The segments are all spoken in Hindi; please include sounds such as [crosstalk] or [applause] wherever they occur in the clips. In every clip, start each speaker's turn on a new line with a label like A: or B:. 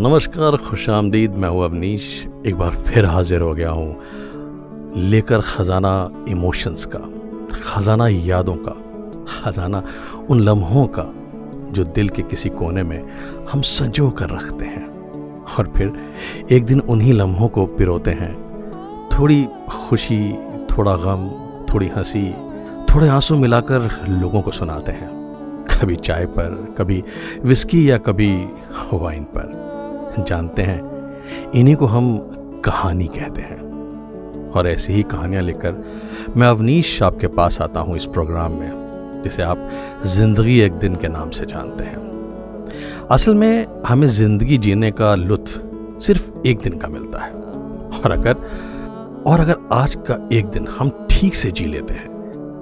A: नमस्कार खुश आमदीद मैं हूँ अवनीश। एक बार फिर हाजिर हो गया हूँ लेकर ख़जाना इमोशंस का, ख़जाना यादों का, ख़जाना उन लम्हों का जो दिल के किसी कोने में हम सजो कर रखते हैं। और फिर एक दिन उन्हीं लम्हों को पिरोते हैं। थोड़ी खुशी, थोड़ा गम, थोड़ी हँसी, थोड़े आँसू मिलाकर लोगों को सुनाते हैं। कभी चाय पर, कभी विस्की या कभी वाइन पर। जानते हैं। इन्हीं को हम कहानी कहते हैं। और ऐसी ही कहानियाँ लेकर मैं अवनीश आपके पास आता हूँ इस प्रोग्राम में, जिसे आप ज़िंदगी एक दिन के नाम से जानते हैं। असल में हमें ज़िंदगी जीने का लुत्फ सिर्फ़ एक दिन का मिलता है। और अगर और अगर आज का एक दिन हम ठीक से जी लेते हैं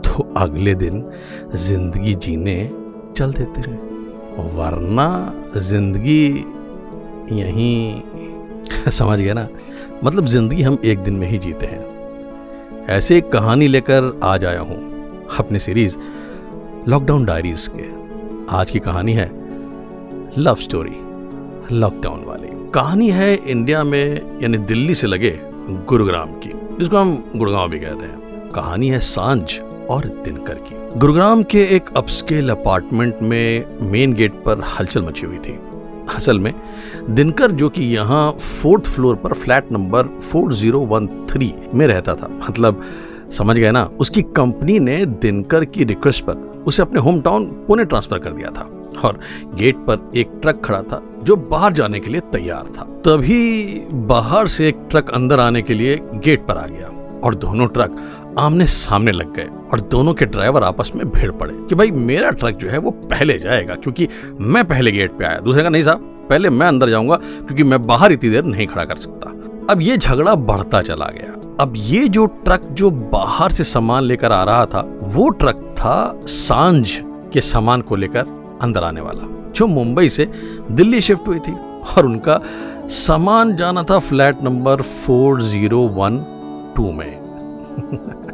A: तो अगले दिन ज़िंदगी जीने चल देते हैं। वरना ज़िंदगी यहीं समझ गए ना? मतलब ज़िंदगी हम एक दिन में ही जीते हैं। ऐसे एक कहानी लेकर आज आया हूँ, अपनी सीरीज़ लॉकडाउन डायरीज के। आज की कहानी है लव स्टोरी लॉकडाउन वाली। कहानी है इंडिया में, यानी दिल्ली से लगे गुरुग्राम की, जिसको हम गुड़गांव भी कहते हैं। कहानी है साँझ और दिनकर की। गुरुग्राम के एक अपस्केल अपार्टमेंट में मेन गेट पर हलचल मची हुई थी। असल में, दिनकर जो कि यहाँ फोर्थ फ्लोर पर फ्लैट नंबर 4013 में रहता था मतलब समझ गए ना, उसकी कंपनी ने दिनकर की रिक्वेस्ट पर उसे अपने होम टाउन पुणे ट्रांसफ़र कर दिया था और गेट पर एक ट्रक खड़ा था जो बाहर जाने के लिए तैयार था। तभी बाहर से एक ट्रक अंदर आने के लिए गेट पर आ गया और दोनों ट्रक आमने सामने लग गए और दोनों के ड्राइवर आपस में भिड़ पड़े कि भाई मेरा ट्रक जो है वो पहले जाएगा, क्योंकि मैं पहले गेट पे आया। दूसरे का, नहीं साहब, पहले मैं अंदर जाऊँगा, क्योंकि मैं बाहर इतनी देर नहीं खड़ा कर सकता। अब ये झगड़ा बढ़ता चला गया। अब ये जो ट्रक जो बाहर से सामान लेकर आ रहा था, वो ट्रक था साँझ के सामान को लेकर अंदर आने वाला, जो मुंबई से दिल्ली शिफ्ट हुई थी। और उनका सामान जाना था flat number four zero one two में। [laughs]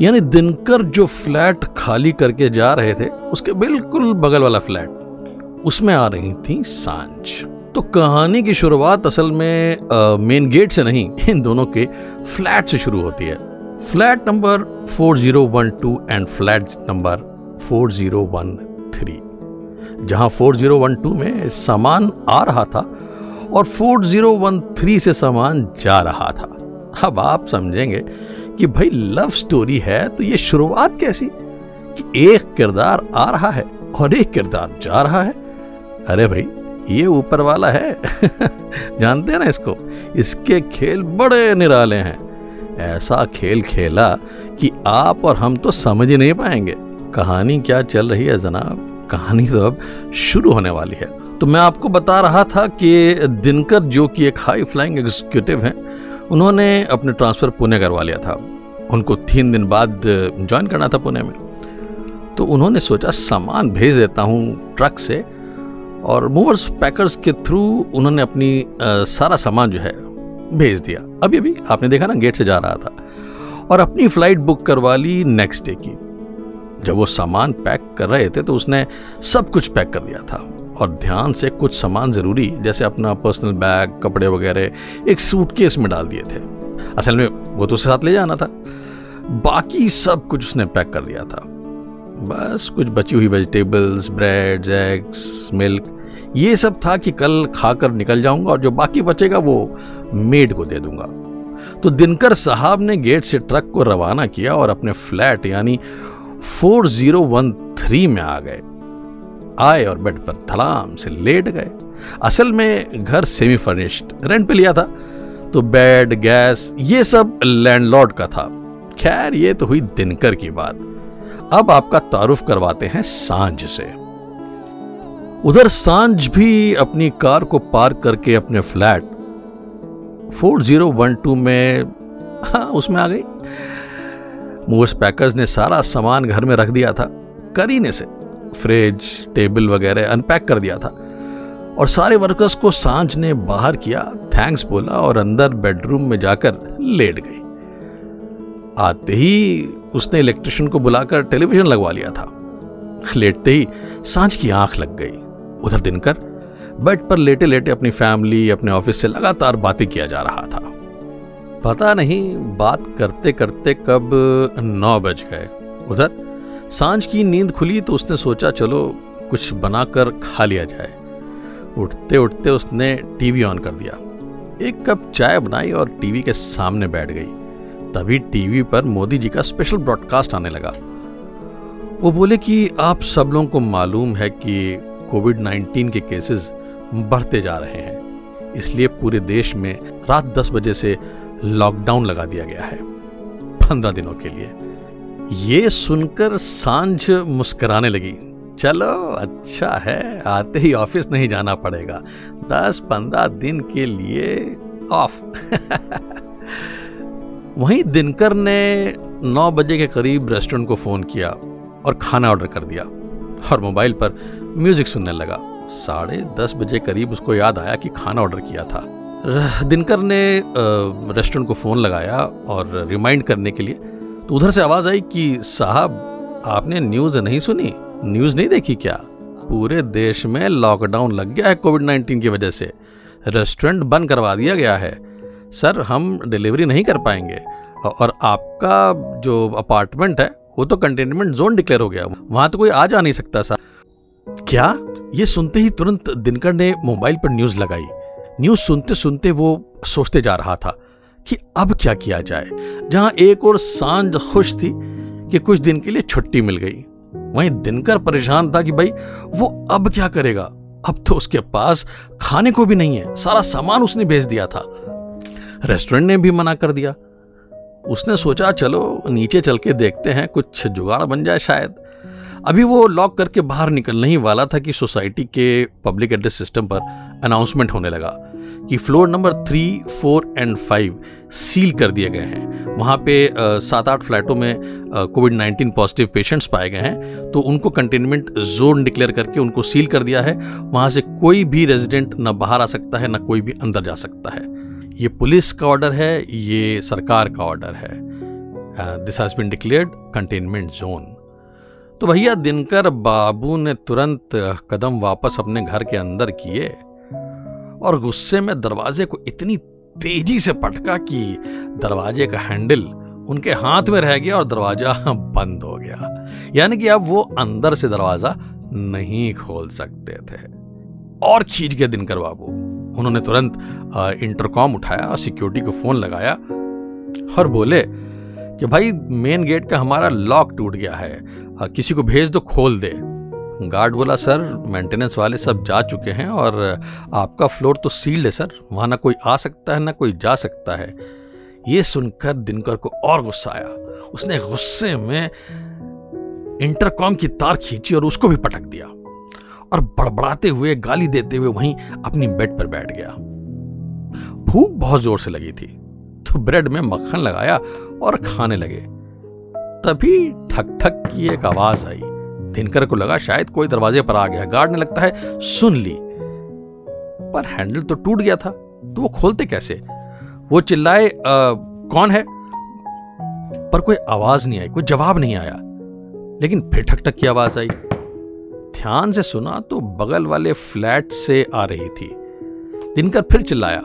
A: यानी दिनकर जो फ्लैट खाली करके जा रहे थे, उसके बिल्कुल बगल वाला फ्लैट, उसमें आ रही थी साँझ। तो कहानी की शुरुआत असल में मेन गेट से नहीं, इन दोनों के फ्लैट से शुरू होती है। Flat number 4012 and flat number 4013 जहाँ 4012 में सामान आ रहा था और 4013 से सामान जा रहा था। अब आप समझेंगे कि भाई लव स्टोरी है तो ये शुरुआत कैसी? कि एक किरदार आ रहा है और एक किरदार जा रहा है। अरे भाई, ये ऊपर वाला है। [laughs] जानते हैं ना इसको? इसके खेल बड़े निराले हैं। ऐसा खेल खेला कि आप और हम तो समझ ही नहीं पाएँगे। कहानी क्या चल रही है जनाब? कहानी तो अब शुरू होने वाली है। तो मैं आपको बता रहा था कि दिनकर जो कि एक हाई फ्लाइंग एग्जीक्यूटिव हैं उन्होंने अपने ट्रांसफ़र पुणे करवा लिया था। उनको तीन दिन बाद ज्वाइन करना था पुणे में। तो उन्होंने सोचा सामान भेज देता हूँ ट्रक से और मूवर्स पैकर्स के थ्रू उन्होंने अपनी आ, सारा सामान जो है भेज दिया। अभी अभी आपने देखा ना गेट से जा रहा था। और अपनी फ़्लाइट बुक करवा ली नेक्स्ट डे की। जब वो सामान पैक कर रहे थे तो उसने सब कुछ पैक कर दिया था। और ध्यान से कुछ सामान ज़रूरी, जैसे अपना पर्सनल बैग कपड़े वगैरह, एक सूटकेस में डाल दिए थे। असल में वो तो साथ ले जाना था। बाकी सब कुछ उसने पैक कर दिया था। बस कुछ बची हुई वेजिटेबल्स ब्रेड एग्स मिल्क ये सब था कि कल खाकर निकल जाऊँगा और जो बाकी बचेगा वो मेड को दे दूँगा। तो दिनकर साहब ने गेट से ट्रक को रवाना किया और अपने फ्लैट यानी 4013 में आ गए। आए और बेड पर धड़ाम से लेट गए। असल में घर सेमी फर्निश्ड रेंट पे लिया था। तो बेड, गैस, ये सब लैंडलॉर्ड का था। खैर, ये तो हुई दिनकर की बात। अब आपका तारुफ करवाते हैं साँझ से। उधर साँझ भी अपनी कार को पार्क करके अपने फ्लैट 4012 में हाँ उसमें आ गई। मूवर्स पैकर्स ने सारा सामान घर में रख दिया था, करीने से। फ्रिज टेबल वगैरह अनपैक कर दिया था। और सारे वर्कर्स को साँझ ने बाहर किया थैंक्स बोला और अंदर बेडरूम में जाकर लेट गई। आते ही उसने इलेक्ट्रिशियन को बुलाकर टेलीविज़न लगवा लिया था। लेटते ही साँझ की आँख लग गई। उधर दिनकर बेड पर लेटे लेटे अपनी फैमिली अपने ऑफ़िस से लगातार बातें किया जा रहा था। पता नहीं, बात करते करते कब नौ बज गए। उधर साँझ की नींद खुली तो उसने सोचा, चलो, कुछ बनाकर खा लिया जाए। उठते उठते उसने टीवी ऑन कर दिया। एक कप चाय बनाई और टीवी के सामने बैठ गई। तभी टीवी पर मोदी जी का स्पेशल ब्रॉडकास्ट आने लगा। वो बोले कि, आप सब लोगों को मालूम है कि कोविड 19 के केसेस बढ़ते जा रहे हैं। इसलिए पूरे देश में रात 10 बजे से लॉकडाउन लगा दिया गया है, पंद्रह दिनों के लिए। ये सुनकर साँझ मुस्कराने लगी। चलो अच्छा है, आते ही ऑफ़िस नहीं जाना पड़ेगा। दस पंद्रह दिन के लिए ऑफ़ [laughs] वहीं दिनकर ने नौ बजे के करीब रेस्टोरेंट को फ़ोन किया और खाना ऑर्डर कर दिया और मोबाइल पर म्यूज़िक सुनने लगा। साढ़े दस बजे करीब उसको याद आया कि खाना ऑर्डर किया था। दिनकर ने रेस्टोरेंट को फ़ोन लगाया और रिमाइंड करने के लिए तो उधर से आवाज़ आई कि, साहब, आपने न्यूज़ नहीं सुनी? न्यूज़ नहीं देखी क्या? पूरे देश में लॉकडाउन लग गया है कोविड नाइन्टीन की वजह से। रेस्टोरेंट बंद करवा दिया गया है। सर, हम डिलीवरी नहीं कर पाएँगे। और आपका जो अपार्टमेंट है, वो तो कंटेनमेंट जोन डिक्लेयर हो गया। वहाँ तो कोई आ जा नहीं सकता सर क्या? ये सुनते ही तुरंत दिनकर ने मोबाइल पर न्यूज़ लगाई। न्यूज़ सुनते सुनते वो सोचते जा रहा था। कि अब क्या किया जाए, जहाँ एक और साँझ खुश थी कि कुछ दिन के लिए छुट्टी मिल गई। वहीं दिनकर परेशान था कि भाई, वो अब क्या करेगा? अब तो उसके पास खाने को भी नहीं है, सारा सामान उसने भेज दिया था। रेस्टोरेंट ने भी मना कर दिया। उसने सोचा, चलो, नीचे चल के देखते हैं, कुछ जुगाड़ बन जाए शायद। अभी वो लॉक करके बाहर निकलने ही वाला था कि सोसाइटी के पब्लिक एड्रेस सिस्टम पर अनाउंसमेंट होने लगा। कि floor number three, four and five seal कर दिए गए हैं। वहाँ पे सात आठ फ्लैटों में कोविड नाइन्टीन पॉजिटिव पेशेंट्स पाए गए हैं तो उनको कंटेनमेंट जोन डिक्लेयर करके उनको सील कर दिया है। वहाँ से कोई भी रेजिडेंट ना बाहर आ सकता है, ना कोई भी अंदर जा सकता है। ये पुलिस का ऑर्डर है, ये सरकार का ऑर्डर है। This has been declared containment zone तो भैया, दिनकर बाबू ने तुरंत कदम वापस अपने घर के अंदर किए। और गुस्से में दरवाजे को इतनी तेज़ी से पटका कि दरवाजे का हैंडल उनके हाथ में रह गया और दरवाज़ा [laughs] बंद हो गया। यानी कि अब वो अंदर से दरवाज़ा नहीं खोल सकते थे। और खींच गया दिनकर बाबू। उन्होंने तुरंत इंटरकॉम उठाया और सिक्योरिटी को फ़ोन लगाया और बोले कि, भाई मेन गेट का हमारा लॉक टूट गया है। किसी को भेज दो, खोल दे। गार्ड बोला, सर मेंटेनेंस वाले सब जा चुके हैं और आपका फ्लोर तो सील्ड है, सर। वहाँ ना कोई आ सकता है, ना कोई जा सकता है। ये सुनकर दिनकर को और गुस्सा आया। उसने गुस्से में इंटरकॉम की तार खींची और उसको भी पटक दिया और बड़बड़ाते हुए, गाली देते हुए वहीं अपनी बेड पर बैठ गया। भूख बहुत ज़ोर से लगी थी तो ब्रेड में मक्खन लगाया और खाने लगे। तभी ठक ठक की एक आवाज़ आई। दिनकर को लगा शायद कोई दरवाजे पर आ गया। गार्ड ने लगता है, सुन ली। पर हैंडल तो टूट गया था तो वो खोलते कैसे? वो चिल्लाए कौन है? पर कोई आवाज़ नहीं आई, कोई जवाब नहीं आया। लेकिन फिर ठक की आवाज़ आई। ध्यान से सुना तो बगल वाले फ्लैट से आ रही थी। दिनकर फिर चिल्लाया,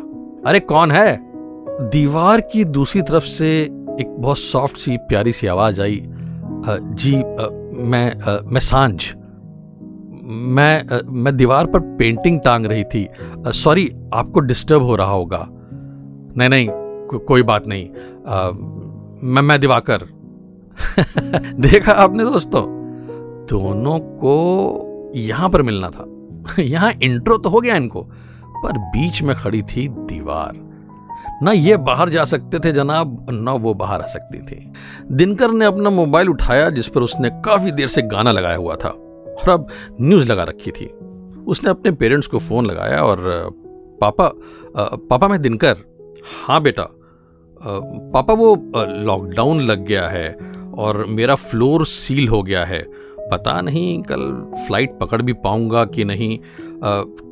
A: अरे, कौन है? दीवार की दूसरी तरफ़ से एक बहुत सॉफ्ट सी, प्यारी सी आवाज़ आई। जी मैं आ, मैं साँझ। मैं आ, मैं दीवार पर पेंटिंग टांग रही थी। सॉरी आपको डिस्टर्ब हो रहा होगा। नहीं नहीं को, कोई बात नहीं। आ, मैं मैं दिवाकर। [laughs] देखा आपने दोस्तों? दोनों को यहाँ पर मिलना था। [laughs] यहाँ इंट्रो तो हो गया इनको। पर बीच में खड़ी थी दीवार। ना ये बाहर जा सकते थे जनाब, ना वो बाहर आ सकती थी। दिनकर ने अपना मोबाइल उठाया, जिस पर उसने काफ़ी देर से गाना लगाया हुआ था और अब न्यूज़ लगा रखी थी। उसने अपने पेरेंट्स को फ़ोन लगाया और, पापा पापा मैं दिनकर। हाँ बेटा पापा वो लॉकडाउन लग गया है और मेरा फ्लोर सील हो गया है। पता नहीं कल फ़्लाइट पकड़ भी पाऊँगा कि नहीं।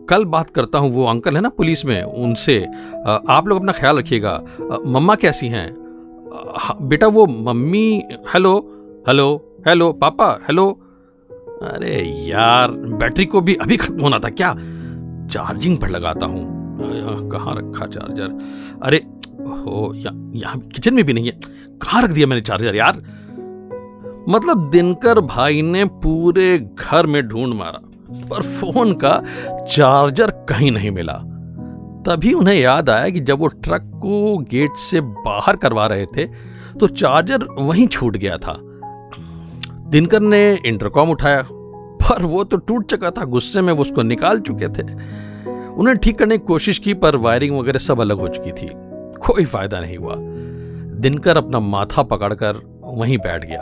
A: कल बात करता हूँ वो अंकल है ना पुलिस में, उनसे आप लोग अपना ख्याल रखिएगा। मम्मा कैसी हैं? बेटा वो mummy, hello hello hello, papa, hello. अरे यार, बैटरी को भी अभी खत्म होना था क्या? चार्जिंग पर लगाता हूँ। कहाँ रखा चार्जर? अरे, हो यहाँ किचन में भी नहीं है। कहाँ रख दिया मैंने चार्जर यार? मतलब दिनकर भाई ने पूरे घर में ढूंढ मारा। पर फ़ोन का चार्जर कहीं नहीं मिला। तभी उन्हें याद आया कि जब वो ट्रक को गेट से बाहर करवा रहे थे तो चार्जर वहीं छूट गया था। दिनकर ने इंटरकॉम उठाया, पर वो तो टूट चुका था, गुस्से में वो उसको निकाल चुके थे। उन्हें ठीक करने की कोशिश की, पर वायरिंग वगैरह सब अलग हो चुकी थी। कोई फ़ायदा नहीं हुआ। दिनकर अपना माथा पकड़कर वहीं बैठ गया।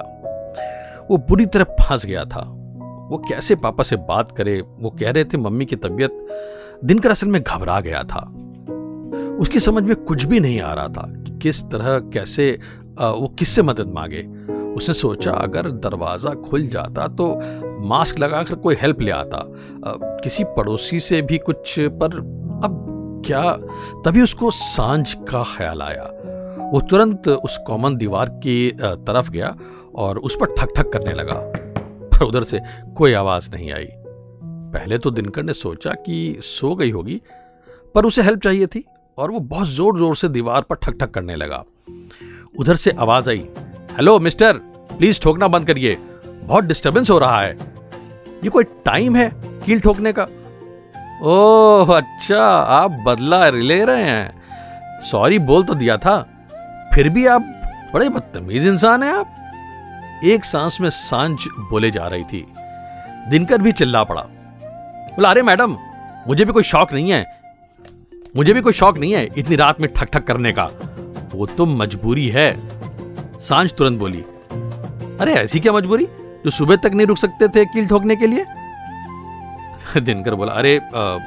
A: वो बुरी तरह फंस गया था। वो कैसे पापा से बात करे? वो कह रहे थे मम्मी की तबीयत दिनकर असल में घबरा गया था। उसकी समझ में कुछ भी नहीं आ रहा था कि किस तरह, कैसे वो किससे मदद मांगे। उसने सोचा, अगर दरवाज़ा खुल जाता तो मास्क लगाकर कोई हेल्प ले आता। किसी पड़ोसी से भी कुछ, पर अब क्या? तभी उसको साँझ का ख्याल आया। वो तुरंत उस कॉमन दीवार की तरफ़ गया और उस पर ठक ठक करने लगा। पर [laughs] उधर से कोई आवाज़ नहीं आई। पहले तो दिनकर ने सोचा कि सो गई होगी, पर उसे हेल्प चाहिए थी, और वो बहुत ज़ोर ज़ोर से दीवार पर ठक ठक करने लगा। उधर से आवाज़ आई, हेलो, मिस्टर, प्लीज़ ठोकना बंद करिए, बहुत डिस्टरबेंस हो रहा है। ये कोई टाइम है कील ठोकने का? ओह अच्छा आप बदला ले रहे हैं। सॉरी, बोल तो दिया था। फिर भी आप बड़े बदतमीज इंसान हैं आप। एक सांस में साँझ बोले जा रही थी। दिनकर भी चिल्ला पड़ा। बोला अरे मैडम मुझे भी कोई शौक नहीं है। मुझे भी कोई शौक नहीं है इतनी रात में ठक ठक करने का। वो तो मजबूरी है। साँझ तुरंत बोली अरे ऐसी क्या मजबूरी? जो सुबह तक नहीं रुक सकते थे कील ठोकने के लिए? [laughs] दिनकर बोला अरे आ,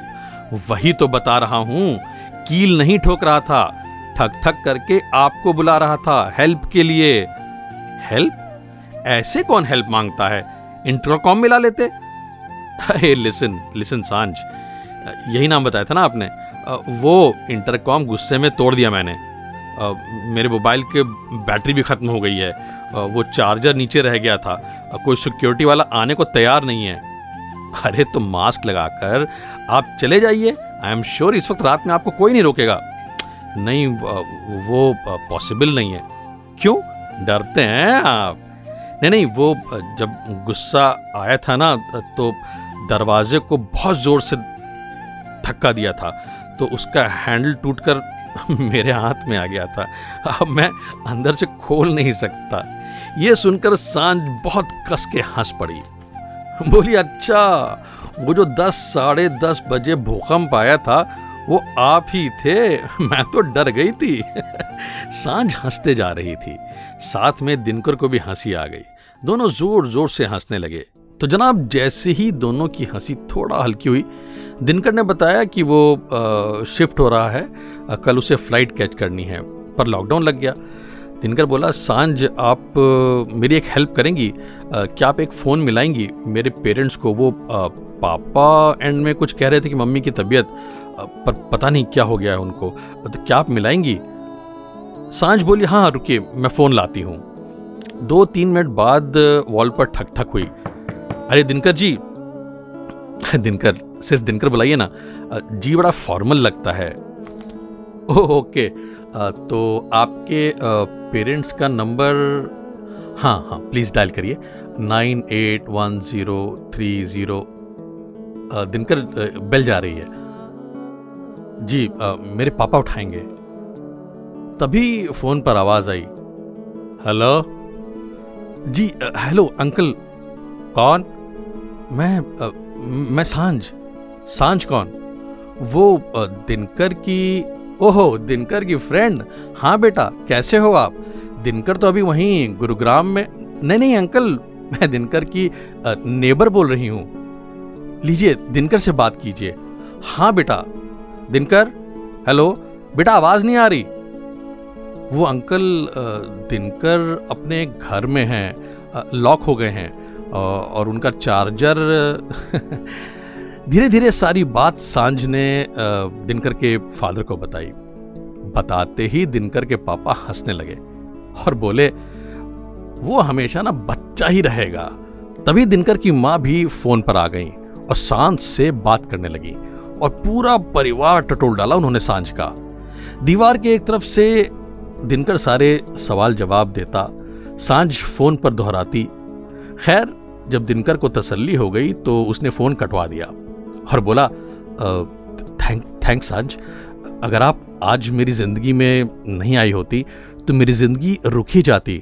A: वही तो बता रहा हूँ। कील नहीं ठोक रहा था। ठक ठक करके आपको बुला रहा था हेल्प के लिए। हेल्प? ऐसे कौन हेल्प माँगता है? इंटरकॉम मिला लेते। हे लिसन लिसन साँझ। यही नाम बताया था ना आपने? वो इंटरकॉम गुस्से में तोड़ दिया मैंने। मेरे मोबाइल के बैटरी भी ख़त्म हो गई है। वो चार्जर नीचे रह गया था। कोई सिक्योरिटी वाला आने को तैयार नहीं है। अरे तो मास्क लगाकर आप चले जाइए। आई एम श्योर इस वक्त रात में आपको कोई नहीं रोकेगा। नहीं वो पॉसिबल नहीं है। क्यों? डरते हैं आप। नहीं नहीं, वो जब गुस्सा आया था ना तो दरवाजे को बहुत ज़ोर से धक्का दिया था तो उसका हैंडल टूटकर [laughs] मेरे हाथ में आ गया था। अब मैं अंदर से खोल नहीं सकता। ये सुनकर साँझ बहुत कस के हंस पड़ी। बोली अच्छा वो जो दस, साढ़े दस बजे भूकंप आया था वो आप ही थे। [laughs] मैं तो डर गई थी। [laughs] साँझ हँसते जा रही थी। साथ में दिनकर को भी हँसी आ गई। दोनों ज़ोर ज़ोर से हंसने लगे। तो जनाब जैसे ही दोनों की हँसी थोड़ा हल्की हुई दिनकर ने बताया कि वो आ, शिफ्ट हो रहा है। कल उसे फ़्लाइट कैच करनी है पर लॉकडाउन लग गया। दिनकर बोला साँझ आप मेरी एक हेल्प करेंगी? क्या आप एक फ़ोन मिलाएँगी? मेरे पेरेंट्स को वो पापा एंड में कुछ कह रहे थे कि मम्मी की तबीयत पर पता नहीं क्या हो गया है उनको। तो क्या आप मिलाएँगी? साँझ बोली हाँ, हाँ रुकिए मैं फ़ोन लाती हूँ। दो तीन मिनट बाद वॉल पर ठक ठक हुई। अरे दिनकर जी [laughs] दिनकर सिर्फ़ दिनकर बुलाइए ना। जी बड़ा फॉर्मल लगता है। ओह [laughs] ओके तो आपके पेरेंट्स का नंबर हाँ हाँ प्लीज़ डायल करिए। Nine eight one zero three zero Dinkar bell जा रही है। जी आ, मेरे पापा उठाएँगे। तभी फ़ोन पर आवाज़ आई। हेलो? जी हेलो अंकल। कौन? मैं आ, मैं साँझ। साँझ कौन? वो दिनकर की ओहो, दिनकर की फ्रेंड हाँ बेटा, कैसे हो आप? दिनकर तो अभी वहीं गुरुग्राम में। नहीं नहीं, अंकल, मैं दिनकर की नेबर बोल रही हूँ। लीजिए, दिनकर से बात कीजिए। हाँ बेटा। दिनकर? हेलो? बेटा, आवाज़ नहीं आ रही। वो अंकल दिनकर अपने घर में हैं लॉक हो गए हैं और उनका चार्जर [laughs] धीरे धीरे सारी बात साँझ ने दिनकर के फादर को बताई। बताते ही दिनकर के पापा हंसने लगे और बोले, वो हमेशा ना बच्चा ही रहेगा। तभी दिनकर की माँ भी फ़ोन पर आ गई और साँझ से बात करने लगी और पूरा परिवार टटोल डाला उन्होंने साँझ का। दीवार के एक तरफ़ से दिनकर सारे सवाल जवाब देता, साँझ फ़ोन पर दोहराती, खैर, जब दिनकर को तसल्ली हो गई तो उसने फ़ोन कटवा दिया। और बोला थैंक थैंक्स साँझ अगर आप आज मेरी ज़िंदगी में नहीं आई होती तो मेरी ज़िंदगी रुक ही जाती।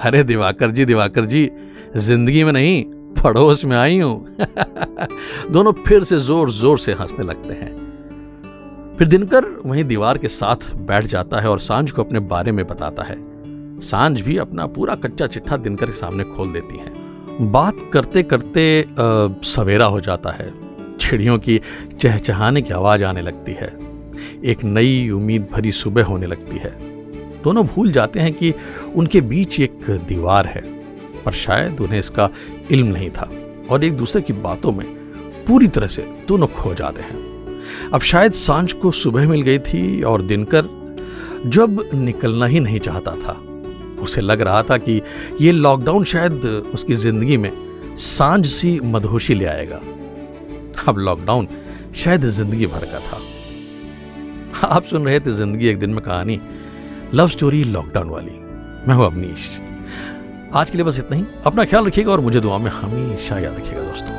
A: अरे दिवाकर जी दिवाकर जी ज़िंदगी में नहीं पड़ोस में आई हूँ। [laughs] दोनों फिर से ज़ोर ज़ोर से हंसने लगते हैं। फिर दिनकर वहीं दीवार के साथ बैठ जाता है और साँझ को अपने बारे में बताता है। साँझ भी अपना पूरा कच्चा चिट्ठा दिनकर के सामने खोल देती है। बात करते करते आ, सवेरा हो जाता है। चिड़ियों की चहचहाने की आवाज़ आने लगती है। एक नई उम्मीद भरी सुबह होने लगती है। दोनों भूल जाते हैं कि उनके बीच एक दीवार है, पर शायद उन्हें इसका इल्म नहीं था। और एक दूसरे की बातों में पूरी तरह से दोनों खो जाते हैं। अब शायद साँझ को सुबह मिल गई थी और दिनकर जब निकलना ही नहीं चाहता था। उसे लग रहा था कि ये लॉकडाउन शायद उसकी ज़िंदगी में साँझ सी मधोशी ले आएगा। अब लॉकडाउन शायद ज़िंदगी भर का था। आप सुन रहे थे ज़िंदगी एक दिन में कहानी लव स्टोरी लॉकडाउन वाली। मैं हूँ अवनीश। आज के लिए बस इतना ही। अपना ख्याल रखिएगा और मुझे दुआ में हमेशा याद रखिएगा दोस्तों।